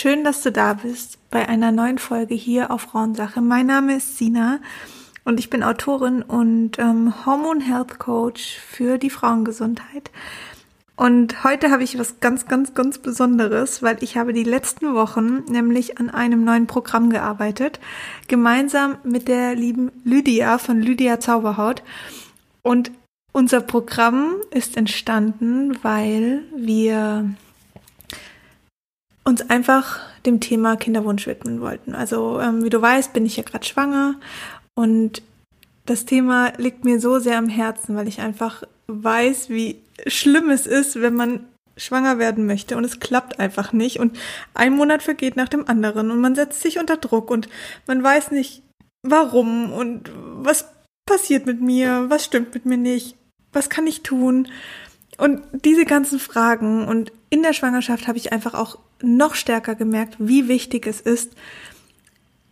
schön, dass du da bist bei einer neuen Folge hier auf Frauensache. Mein Name ist Sina und ich bin Autorin und ähm, Hormon Health Coach für die Frauengesundheit. Und heute habe ich was ganz, ganz, ganz Besonderes, weil ich habe die letzten Wochen nämlich an einem neuen Programm gearbeitet, gemeinsam mit der lieben Lydia von Lydia Zauberhaut. Und unser Programm ist entstanden, weil wir uns einfach dem Thema Kinderwunsch widmen wollten. Also ähm, wie du weißt, bin ich ja gerade schwanger und das Thema liegt mir so sehr am Herzen, weil ich einfach weiß, wie schlimm es ist, wenn man schwanger werden möchte und es klappt einfach nicht und ein Monat vergeht nach dem anderen und man setzt sich unter Druck und man weiß nicht warum und was passiert mit mir, was stimmt mit mir nicht, was kann ich tun und diese ganzen Fragen und in der Schwangerschaft habe ich einfach auch noch stärker gemerkt, wie wichtig es ist,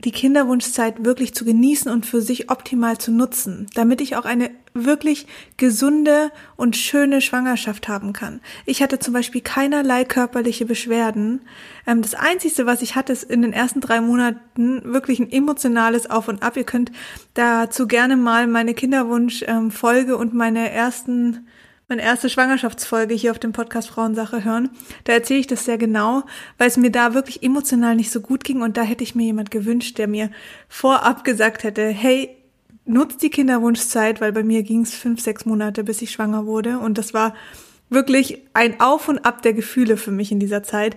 die Kinderwunschzeit wirklich zu genießen und für sich optimal zu nutzen, damit ich auch eine wirklich gesunde und schöne Schwangerschaft haben kann. Ich hatte zum Beispiel keinerlei körperliche Beschwerden. Ähm, das Einzige, was ich hatte, ist in den ersten drei Monaten wirklich ein emotionales Auf und Ab. Ihr könnt dazu gerne mal meine Kinderwunsch-Folge und meine ersten meine erste Schwangerschaftsfolge hier auf dem Podcast Frauensache hören. Da erzähle ich das sehr genau, weil es mir da wirklich emotional nicht so gut ging und da hätte ich mir jemand gewünscht, der mir vorab gesagt hätte, hey, nutzt die Kinderwunschzeit, weil bei mir ging es fünf, sechs Monate, bis ich schwanger wurde und das war wirklich ein Auf und Ab der Gefühle für mich in dieser Zeit.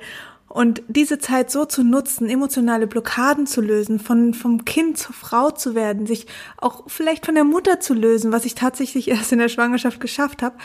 Und diese Zeit so zu nutzen, emotionale Blockaden zu lösen, von, vom Kind zur Frau zu werden, sich auch vielleicht von der Mutter zu lösen, was ich tatsächlich erst in der Schwangerschaft geschafft habe,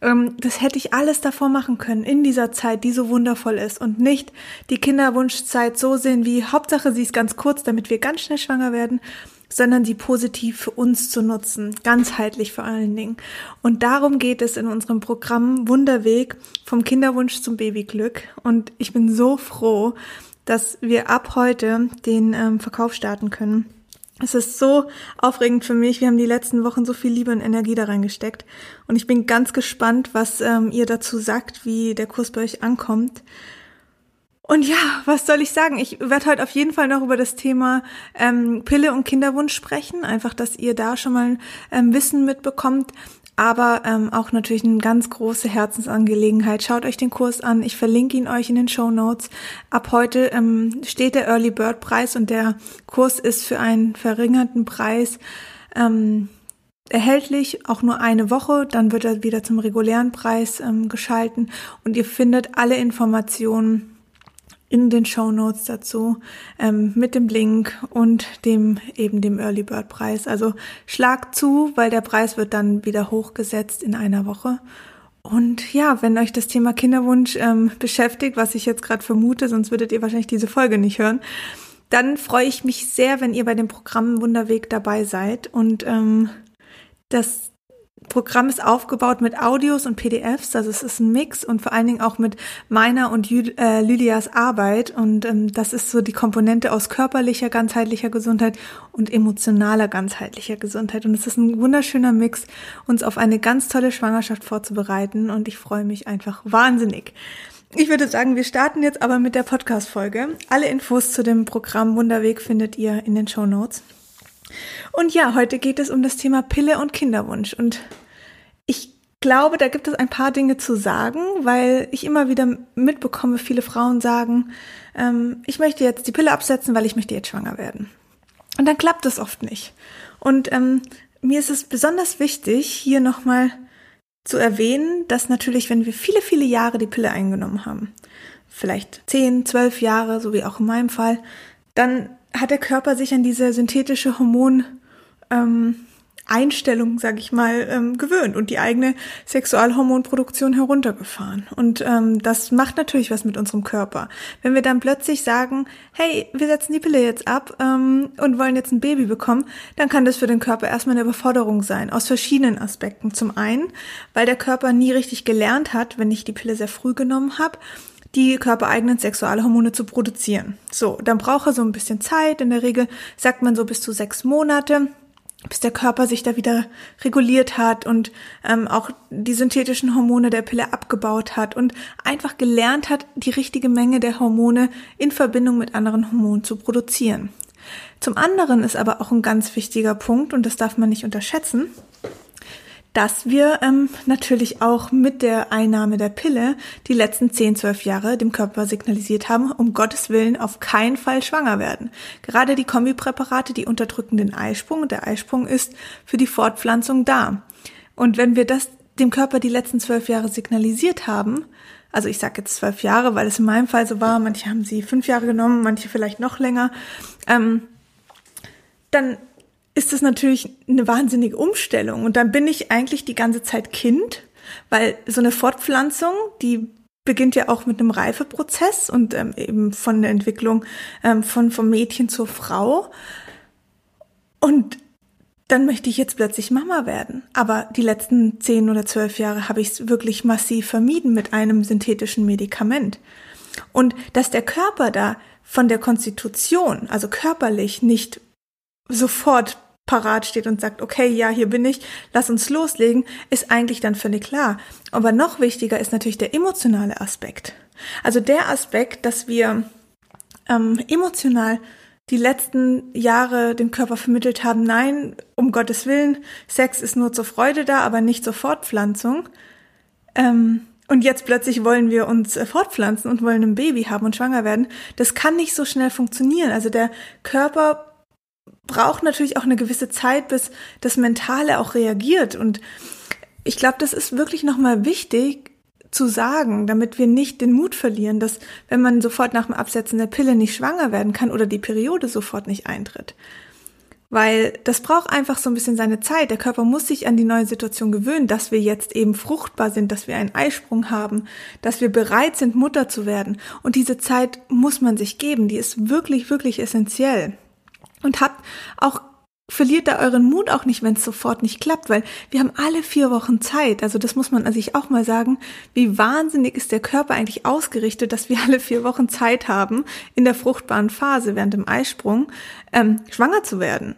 ähm, das hätte ich alles davor machen können, in dieser Zeit, die so wundervoll ist. Und nicht die Kinderwunschzeit so sehen wie Hauptsache sie ist ganz kurz, damit wir ganz schnell schwanger werden sondern sie positiv für uns zu nutzen, ganzheitlich vor allen Dingen. Und darum geht es in unserem Programm Wunderweg vom Kinderwunsch zum Babyglück. Und ich bin so froh, dass wir ab heute den ähm, Verkauf starten können. Es ist so aufregend für mich. Wir haben die letzten Wochen so viel Liebe und Energie da reingesteckt. Und ich bin ganz gespannt, was ähm, ihr dazu sagt, wie der Kurs bei euch ankommt. Und ja, was soll ich sagen? Ich werde heute auf jeden Fall noch über das Thema ähm, Pille und Kinderwunsch sprechen. Einfach, dass ihr da schon mal ähm, Wissen mitbekommt. Aber ähm, auch natürlich eine ganz große Herzensangelegenheit. Schaut euch den Kurs an. Ich verlinke ihn euch in den Show Notes. Ab heute ähm, steht der Early Bird Preis und der Kurs ist für einen verringerten Preis ähm, erhältlich, auch nur eine Woche. Dann wird er wieder zum regulären Preis ähm, geschalten und ihr findet alle Informationen in den Show Notes dazu ähm, mit dem Link und dem eben dem Early Bird Preis. Also schlag zu, weil der Preis wird dann wieder hochgesetzt in einer Woche. Und ja, wenn euch das Thema Kinderwunsch ähm, beschäftigt, was ich jetzt gerade vermute, sonst würdet ihr wahrscheinlich diese Folge nicht hören, dann freue ich mich sehr, wenn ihr bei dem Programm Wunderweg dabei seid und ähm, das Programm ist aufgebaut mit Audios und PDFs, also es ist ein Mix und vor allen Dingen auch mit meiner und Jü äh, Lydias Arbeit und ähm, das ist so die Komponente aus körperlicher, ganzheitlicher Gesundheit und emotionaler, ganzheitlicher Gesundheit und es ist ein wunderschöner Mix, uns auf eine ganz tolle Schwangerschaft vorzubereiten und ich freue mich einfach wahnsinnig. Ich würde sagen, wir starten jetzt aber mit der Podcast-Folge. Alle Infos zu dem Programm Wunderweg findet ihr in den Show Notes. Und ja, heute geht es um das Thema Pille und Kinderwunsch. Und glaube, da gibt es ein paar Dinge zu sagen, weil ich immer wieder mitbekomme, viele Frauen sagen, ähm, ich möchte jetzt die Pille absetzen, weil ich möchte jetzt schwanger werden. Und dann klappt es oft nicht. Und ähm, mir ist es besonders wichtig, hier nochmal zu erwähnen, dass natürlich, wenn wir viele, viele Jahre die Pille eingenommen haben, vielleicht zehn, zwölf Jahre, so wie auch in meinem Fall, dann hat der Körper sich an diese synthetische Hormon ähm, Einstellung, sag ich mal, ähm, gewöhnt und die eigene Sexualhormonproduktion heruntergefahren. Und ähm, das macht natürlich was mit unserem Körper. Wenn wir dann plötzlich sagen, hey, wir setzen die Pille jetzt ab ähm, und wollen jetzt ein Baby bekommen, dann kann das für den Körper erstmal eine Überforderung sein, aus verschiedenen Aspekten. Zum einen, weil der Körper nie richtig gelernt hat, wenn ich die Pille sehr früh genommen habe, die körpereigenen Sexualhormone zu produzieren. So, dann braucht er so ein bisschen Zeit. In der Regel sagt man so bis zu sechs Monate bis der Körper sich da wieder reguliert hat und ähm, auch die synthetischen Hormone der Pille abgebaut hat und einfach gelernt hat, die richtige Menge der Hormone in Verbindung mit anderen Hormonen zu produzieren. Zum anderen ist aber auch ein ganz wichtiger Punkt, und das darf man nicht unterschätzen, dass wir ähm, natürlich auch mit der Einnahme der Pille die letzten 10, 12 Jahre dem Körper signalisiert haben, um Gottes Willen auf keinen Fall schwanger werden. Gerade die Kombipräparate, die unterdrücken den Eisprung der Eisprung ist für die Fortpflanzung da. Und wenn wir das dem Körper die letzten zwölf Jahre signalisiert haben, also ich sage jetzt zwölf Jahre, weil es in meinem Fall so war, manche haben sie fünf Jahre genommen, manche vielleicht noch länger, ähm, dann ist es natürlich eine wahnsinnige Umstellung. Und dann bin ich eigentlich die ganze Zeit Kind, weil so eine Fortpflanzung, die beginnt ja auch mit einem Reifeprozess und ähm, eben von der Entwicklung ähm, von vom Mädchen zur Frau. Und dann möchte ich jetzt plötzlich Mama werden. Aber die letzten zehn oder zwölf Jahre habe ich es wirklich massiv vermieden mit einem synthetischen Medikament. Und dass der Körper da von der Konstitution, also körperlich, nicht sofort parat steht und sagt, okay, ja, hier bin ich, lass uns loslegen, ist eigentlich dann völlig klar. Aber noch wichtiger ist natürlich der emotionale Aspekt. Also der Aspekt, dass wir ähm, emotional die letzten Jahre dem Körper vermittelt haben, nein, um Gottes Willen, Sex ist nur zur Freude da, aber nicht zur Fortpflanzung. Ähm, und jetzt plötzlich wollen wir uns äh, fortpflanzen und wollen ein Baby haben und schwanger werden. Das kann nicht so schnell funktionieren. Also der Körper braucht natürlich auch eine gewisse Zeit, bis das Mentale auch reagiert. Und ich glaube, das ist wirklich nochmal wichtig zu sagen, damit wir nicht den Mut verlieren, dass wenn man sofort nach dem Absetzen der Pille nicht schwanger werden kann oder die Periode sofort nicht eintritt. Weil das braucht einfach so ein bisschen seine Zeit. Der Körper muss sich an die neue Situation gewöhnen, dass wir jetzt eben fruchtbar sind, dass wir einen Eisprung haben, dass wir bereit sind, Mutter zu werden. Und diese Zeit muss man sich geben. Die ist wirklich, wirklich essentiell. Und habt auch verliert da euren Mut auch nicht, wenn es sofort nicht klappt, weil wir haben alle vier Wochen Zeit. Also das muss man sich auch mal sagen, wie wahnsinnig ist der Körper eigentlich ausgerichtet, dass wir alle vier Wochen Zeit haben, in der fruchtbaren Phase während dem Eisprung ähm, schwanger zu werden.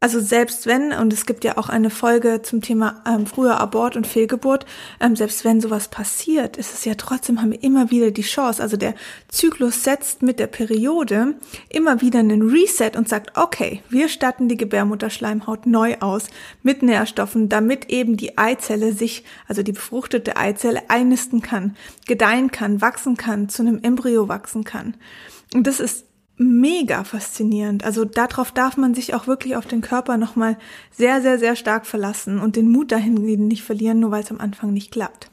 Also selbst wenn, und es gibt ja auch eine Folge zum Thema ähm, früher Abort und Fehlgeburt, ähm, selbst wenn sowas passiert, ist es ja trotzdem, haben wir immer wieder die Chance. Also der Zyklus setzt mit der Periode immer wieder einen Reset und sagt, okay, wir statten die Gebärmutterschleimhaut neu aus mit Nährstoffen, damit eben die Eizelle sich, also die befruchtete Eizelle einnisten kann, gedeihen kann, wachsen kann, zu einem Embryo wachsen kann. Und das ist mega faszinierend. Also darauf darf man sich auch wirklich auf den Körper nochmal sehr, sehr, sehr stark verlassen und den Mut dahin nicht verlieren, nur weil es am Anfang nicht klappt.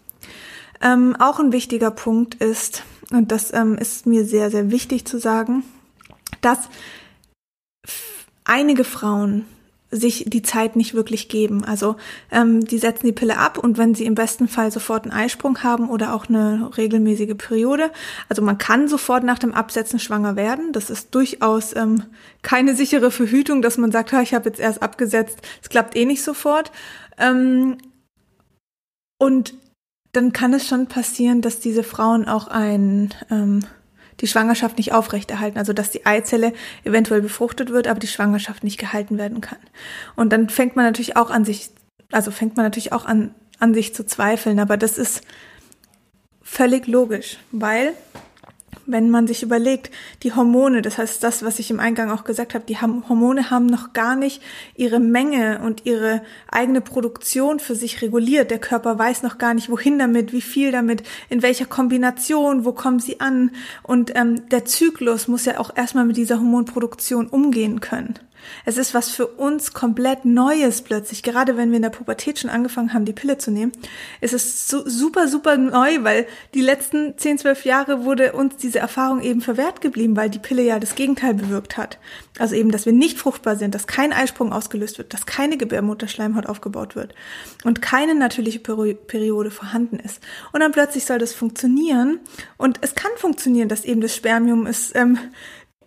Ähm, auch ein wichtiger Punkt ist, und das ähm, ist mir sehr, sehr wichtig zu sagen, dass einige Frauen sich die Zeit nicht wirklich geben. Also ähm, die setzen die Pille ab und wenn sie im besten Fall sofort einen Eisprung haben oder auch eine regelmäßige Periode, also man kann sofort nach dem Absetzen schwanger werden. Das ist durchaus ähm, keine sichere Verhütung, dass man sagt, ich habe jetzt erst abgesetzt, es klappt eh nicht sofort. Ähm, und dann kann es schon passieren, dass diese Frauen auch ein ähm, die Schwangerschaft nicht aufrechterhalten. Also dass die Eizelle eventuell befruchtet wird, aber die Schwangerschaft nicht gehalten werden kann. Und dann fängt man natürlich auch an sich, also fängt man natürlich auch an, an sich zu zweifeln. Aber das ist völlig logisch, weil wenn man sich überlegt, die Hormone, das heißt das, was ich im Eingang auch gesagt habe, die Hormone haben noch gar nicht ihre Menge und ihre eigene Produktion für sich reguliert. Der Körper weiß noch gar nicht, wohin damit, wie viel damit, in welcher Kombination, wo kommen sie an. Und ähm, der Zyklus muss ja auch erstmal mit dieser Hormonproduktion umgehen können. Es ist was für uns komplett Neues plötzlich. Gerade wenn wir in der Pubertät schon angefangen haben, die Pille zu nehmen, ist es so super, super neu, weil die letzten 10, 12 Jahre wurde uns diese Erfahrung eben verwehrt geblieben, weil die Pille ja das Gegenteil bewirkt hat. Also eben, dass wir nicht fruchtbar sind, dass kein Eisprung ausgelöst wird, dass keine Gebärmutterschleimhaut aufgebaut wird und keine natürliche Periode vorhanden ist. Und dann plötzlich soll das funktionieren und es kann funktionieren, dass eben das Spermium ist, ähm,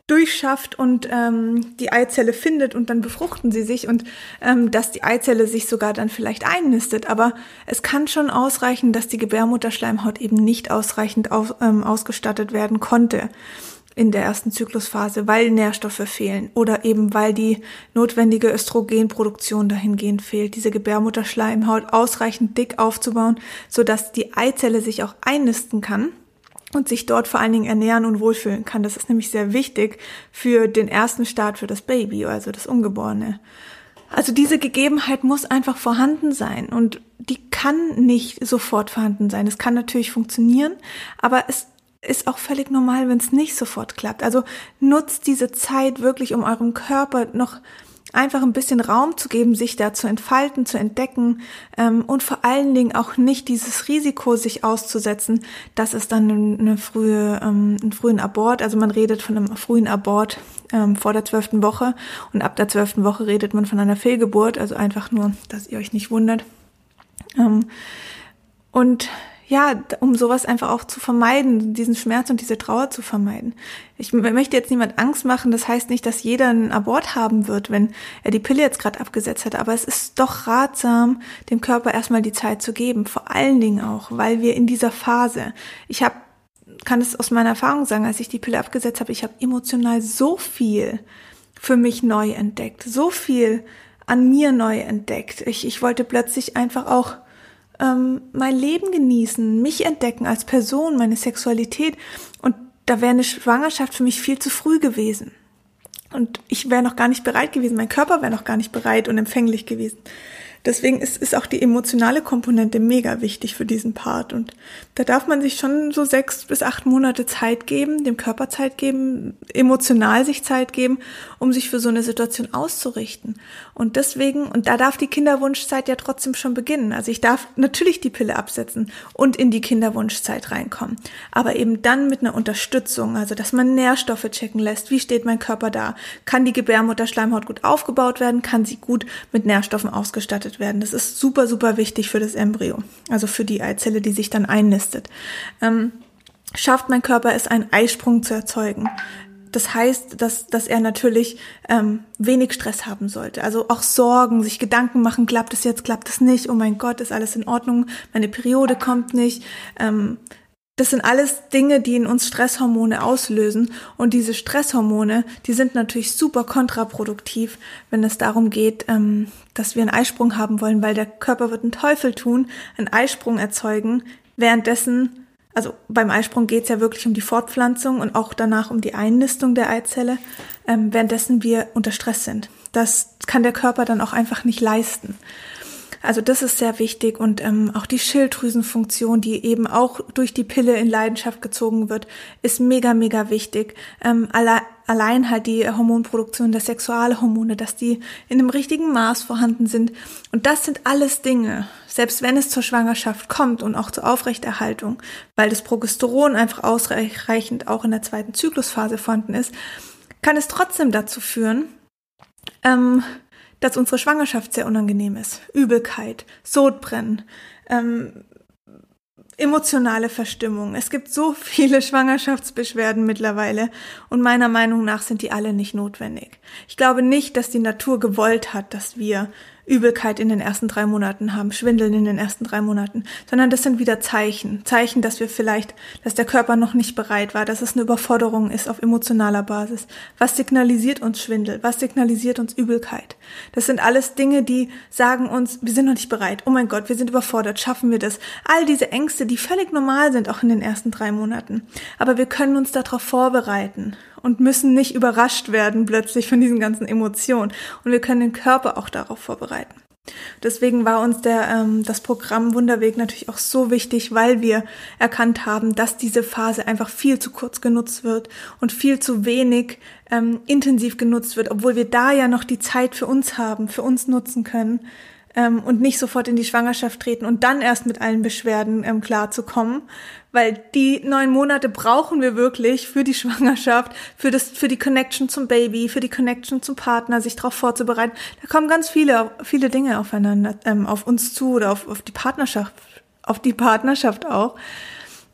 durchschafft und ähm, die Eizelle findet und dann befruchten sie sich und ähm, dass die Eizelle sich sogar dann vielleicht einnistet. Aber es kann schon ausreichen, dass die Gebärmutterschleimhaut eben nicht ausreichend aus, ähm, ausgestattet werden konnte. in der ersten Zyklusphase, weil Nährstoffe fehlen oder eben weil die notwendige Östrogenproduktion dahingehend fehlt, diese Gebärmutterschleimhaut ausreichend dick aufzubauen, sodass die Eizelle sich auch einnisten kann und sich dort vor allen Dingen ernähren und wohlfühlen kann. Das ist nämlich sehr wichtig für den ersten Start für das Baby, also das Ungeborene. Also diese Gegebenheit muss einfach vorhanden sein und die kann nicht sofort vorhanden sein. Es kann natürlich funktionieren, aber es ist auch völlig normal, wenn es nicht sofort klappt. Also nutzt diese Zeit wirklich, um eurem Körper noch einfach ein bisschen Raum zu geben, sich da zu entfalten, zu entdecken ähm, und vor allen Dingen auch nicht dieses Risiko sich auszusetzen, dass es dann eine frühe, ähm, einen frühen Abort, also man redet von einem frühen Abort ähm, vor der zwölften Woche. Und ab der zwölften Woche redet man von einer Fehlgeburt, also einfach nur, dass ihr euch nicht wundert. Ähm, und ja, um sowas einfach auch zu vermeiden, diesen Schmerz und diese Trauer zu vermeiden. Ich möchte jetzt niemand Angst machen, das heißt nicht, dass jeder einen Abort haben wird, wenn er die Pille jetzt gerade abgesetzt hat, aber es ist doch ratsam, dem Körper erstmal die Zeit zu geben, vor allen Dingen auch, weil wir in dieser Phase, ich habe kann es aus meiner Erfahrung sagen, als ich die Pille abgesetzt habe, ich habe emotional so viel für mich neu entdeckt, so viel an mir neu entdeckt. Ich, ich wollte plötzlich einfach auch ähm, mein Leben genießen, mich entdecken als Person, meine Sexualität. Und da wäre eine Schwangerschaft für mich viel zu früh gewesen. Und ich wäre noch gar nicht bereit gewesen, mein Körper wäre noch gar nicht bereit und empfänglich gewesen. Deswegen ist, ist auch die emotionale Komponente mega wichtig für diesen Part. Und da darf man sich schon so sechs bis acht Monate Zeit geben, dem Körper Zeit geben, emotional sich Zeit geben, um sich für so eine Situation auszurichten. Und deswegen, und da darf die Kinderwunschzeit ja trotzdem schon beginnen. Also ich darf natürlich die Pille absetzen und in die Kinderwunschzeit reinkommen. Aber eben dann mit einer Unterstützung, also dass man Nährstoffe checken lässt. Wie steht mein Körper da? Kann die Gebärmutterschleimhaut gut aufgebaut werden? Kann sie gut mit Nährstoffen ausgestattet beobachtet werden. Das ist super, super wichtig für das Embryo, also für die Eizelle, die sich dann einnistet. Ähm, schafft mein Körper es, einen Eisprung zu erzeugen? Das heißt, dass, dass er natürlich ähm, wenig Stress haben sollte. Also auch Sorgen, sich Gedanken machen, klappt es jetzt, klappt es nicht, oh mein Gott, ist alles in Ordnung, meine Periode kommt nicht. Ähm, das sind alles Dinge, die in uns Stresshormone auslösen. Und diese Stresshormone, die sind natürlich super kontraproduktiv, wenn es darum geht, ähm, dass wir einen Eisprung haben wollen, weil der Körper wird einen Teufel tun, einen Eisprung erzeugen, währenddessen, also beim Eisprung geht es ja wirklich um die Fortpflanzung und auch danach um die Einnistung der Eizelle, ähm, währenddessen wir unter Stress sind. Das kann der Körper dann auch einfach nicht leisten. Also das ist sehr wichtig und ähm, auch die Schilddrüsenfunktion, die eben auch durch die Pille in Leidenschaft gezogen wird, ist mega, mega wichtig. Ähm, alle, allein halt die Hormonproduktion der Sexualhormone, dass die in einem richtigen Maß vorhanden sind. Und das sind alles Dinge, selbst wenn es zur Schwangerschaft kommt und auch zur Aufrechterhaltung, weil das Progesteron einfach ausreichend auch in der zweiten Zyklusphase vorhanden ist, kann es trotzdem dazu führen, ähm, dass unsere Schwangerschaft sehr unangenehm ist. Übelkeit, Sodbrennen, ähm, emotionale Verstimmung. Es gibt so viele Schwangerschaftsbeschwerden mittlerweile und meiner Meinung nach sind die alle nicht notwendig. Ich glaube nicht, dass die Natur gewollt hat, dass wir Übelkeit in den ersten drei Monaten haben, Schwindeln in den ersten drei Monaten, sondern das sind wieder Zeichen. Zeichen, dass wir vielleicht, dass der Körper noch nicht bereit war, dass es eine Überforderung ist auf emotionaler Basis. Was signalisiert uns Schwindel? Was signalisiert uns Übelkeit? Das sind alles Dinge, die sagen uns, wir sind noch nicht bereit. Oh mein Gott, wir sind überfordert. Schaffen wir das? All diese Ängste, die völlig normal sind, auch in den ersten drei Monaten. Aber wir können uns darauf vorbereiten und müssen nicht überrascht werden plötzlich von diesen ganzen Emotionen. Und wir können den Körper auch darauf vorbereiten. Deswegen war uns der, ähm, das Programm Wunderweg natürlich auch so wichtig, weil wir erkannt haben, dass diese Phase einfach viel zu kurz genutzt wird und viel zu wenig ähm, intensiv genutzt wird, obwohl wir da ja noch die Zeit für uns haben, für uns nutzen können ähm, und nicht sofort in die Schwangerschaft treten und dann erst mit allen Beschwerden ähm, klarzukommen, weil die neun Monate brauchen wir wirklich für die Schwangerschaft, für das, für die Connection zum Baby, für die Connection zum Partner, sich darauf vorzubereiten. Da kommen ganz viele, viele Dinge aufeinander, ähm, auf uns zu oder auf, auf die Partnerschaft, auf die Partnerschaft auch.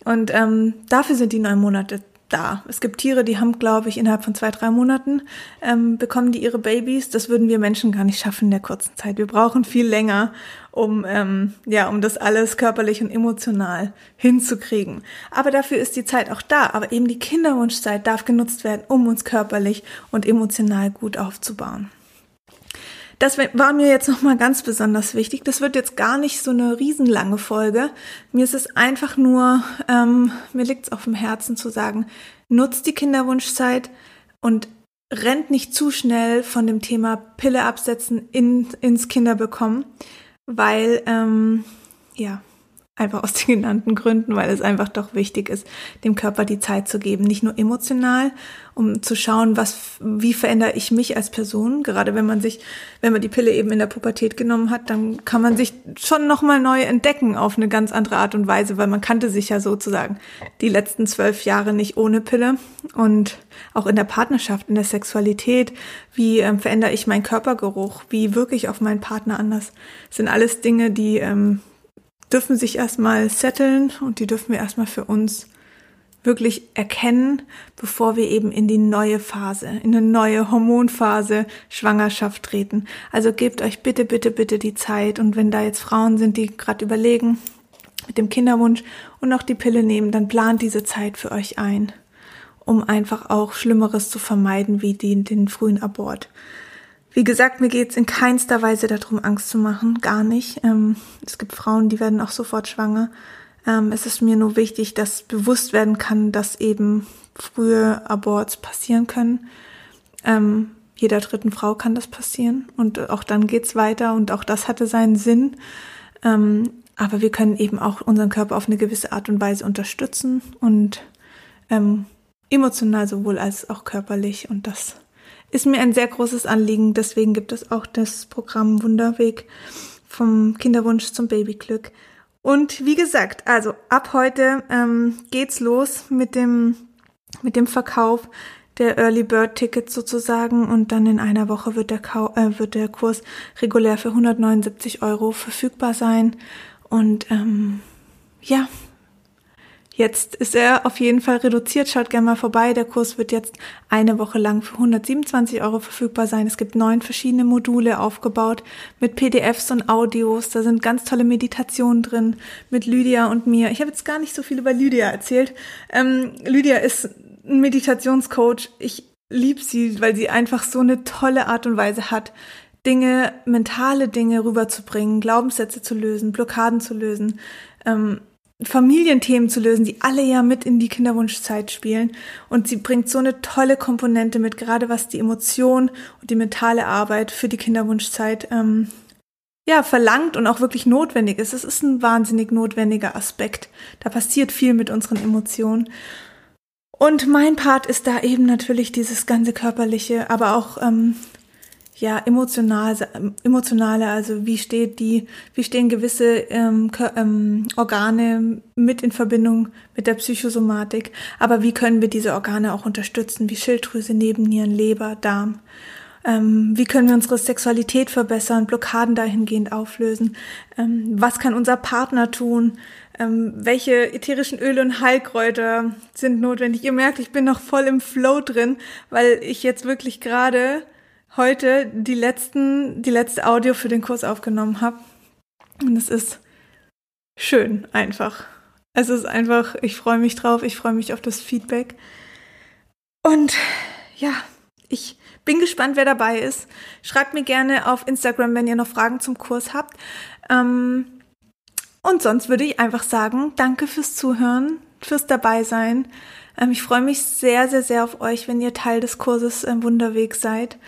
Und ähm, dafür sind die neun Monate da. Es gibt Tiere, die haben, glaube ich, innerhalb von zwei, drei Monaten ähm, bekommen die ihre Babys. Das würden wir Menschen gar nicht schaffen in der kurzen Zeit. Wir brauchen viel länger, um ähm, ja, um das alles körperlich und emotional hinzukriegen. Aber dafür ist die Zeit auch da. Aber eben die Kinderwunschzeit darf genutzt werden, um uns körperlich und emotional gut aufzubauen. Das war mir jetzt nochmal ganz besonders wichtig. Das wird jetzt gar nicht so eine riesenlange Folge. Mir ist es einfach nur, ähm, mir liegt es auf dem Herzen zu sagen, nutzt die Kinderwunschzeit und rennt nicht zu schnell von dem Thema Pille absetzen in, ins Kinderbekommen, weil ähm, ja Einfach aus den genannten Gründen, weil es einfach doch wichtig ist, dem Körper die Zeit zu geben, nicht nur emotional, um zu schauen, was, wie verändere ich mich als Person. Gerade wenn man sich, wenn man die Pille eben in der Pubertät genommen hat, dann kann man sich schon nochmal neu entdecken auf eine ganz andere Art und Weise, weil man kannte sich ja sozusagen die letzten zwölf Jahre nicht ohne Pille. Und auch in der Partnerschaft, in der Sexualität, wie ähm, verändere ich meinen Körpergeruch, wie wirke ich auf meinen Partner anders, das sind alles Dinge, die ähm, dürfen sich erstmal setteln und die dürfen wir erstmal für uns wirklich erkennen, bevor wir eben in die neue Phase, in eine neue Hormonphase Schwangerschaft treten. Also gebt euch bitte, bitte, bitte die Zeit. Und wenn da jetzt Frauen sind, die gerade überlegen mit dem Kinderwunsch und auch die Pille nehmen, dann plant diese Zeit für euch ein, um einfach auch Schlimmeres zu vermeiden wie den, den frühen Abort. Wie gesagt, mir geht's in keinster Weise darum, Angst zu machen, gar nicht. Ähm, es gibt Frauen, die werden auch sofort schwanger. Ähm, es ist mir nur wichtig, dass bewusst werden kann, dass eben frühe Aborts passieren können. Ähm, jeder dritten Frau kann das passieren und auch dann geht's weiter und auch das hatte seinen Sinn. Ähm, aber wir können eben auch unseren Körper auf eine gewisse Art und Weise unterstützen und ähm, emotional sowohl als auch körperlich und das ist mir ein sehr großes Anliegen. Deswegen gibt es auch das Programm Wunderweg vom Kinderwunsch zum Babyglück. Und wie gesagt, also ab heute ähm, geht's los mit dem mit dem Verkauf der Early Bird Tickets sozusagen und dann in einer Woche wird der, Kau äh, wird der Kurs regulär für 179 Euro verfügbar sein. Und ähm, ja, Jetzt ist er auf jeden Fall reduziert. Schaut gerne mal vorbei. Der Kurs wird jetzt eine Woche lang für 127 Euro verfügbar sein. Es gibt neun verschiedene Module aufgebaut mit PDFs und Audios. Da sind ganz tolle Meditationen drin mit Lydia und mir. Ich habe jetzt gar nicht so viel über Lydia erzählt. Ähm, Lydia ist ein Meditationscoach. Ich liebe sie, weil sie einfach so eine tolle Art und Weise hat, Dinge, mentale Dinge rüberzubringen, Glaubenssätze zu lösen, Blockaden zu lösen. Ähm, Familienthemen zu lösen, die alle ja mit in die Kinderwunschzeit spielen. Und sie bringt so eine tolle Komponente mit, gerade was die Emotion und die mentale Arbeit für die Kinderwunschzeit ähm, ja, verlangt und auch wirklich notwendig ist. Es ist ein wahnsinnig notwendiger Aspekt. Da passiert viel mit unseren Emotionen. Und mein Part ist da eben natürlich dieses ganze körperliche, aber auch ähm, ja emotional, emotionale, also wie steht die, wie stehen gewisse ähm, ähm, Organe mit in Verbindung mit der Psychosomatik, aber wie können wir diese Organe auch unterstützen, wie Schilddrüse, Nebennieren, Leber, Darm. Ähm, wie können wir unsere Sexualität verbessern, Blockaden dahingehend auflösen? Ähm, was kann unser Partner tun? Ähm, welche ätherischen Öle und Heilkräuter sind notwendig? Ihr merkt, ich bin noch voll im Flow drin, weil ich jetzt wirklich gerade heute die letzten, die letzte Audio für den Kurs aufgenommen habe. Und es ist schön einfach. Es ist einfach, ich freue mich drauf, ich freue mich auf das Feedback. Und ja, ich bin gespannt, wer dabei ist. Schreibt mir gerne auf Instagram, wenn ihr noch Fragen zum Kurs habt. Ähm, und sonst würde ich einfach sagen, danke fürs Zuhören, fürs Dabeisein. Ähm, ich freue mich sehr, sehr, sehr auf euch, wenn ihr Teil des Kurses im Wunderweg seid.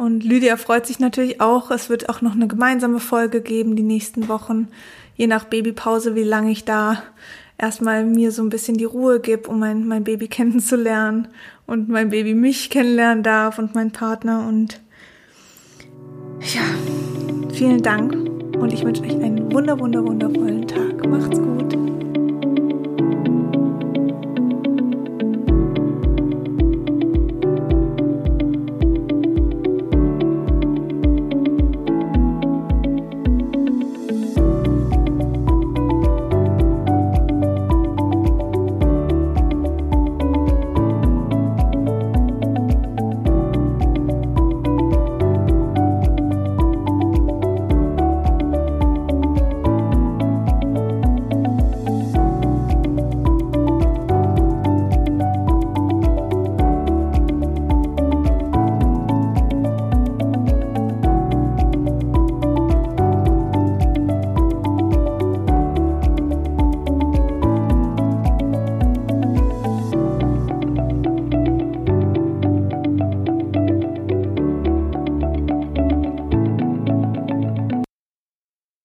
Und Lydia freut sich natürlich auch. Es wird auch noch eine gemeinsame Folge geben die nächsten Wochen, je nach Babypause, wie lange ich da erstmal mir so ein bisschen die Ruhe gebe, um mein, mein Baby kennenzulernen und mein Baby mich kennenlernen darf und mein Partner. Und ja, vielen Dank und ich wünsche euch einen wunder, wunder, wundervollen Tag. Macht's gut.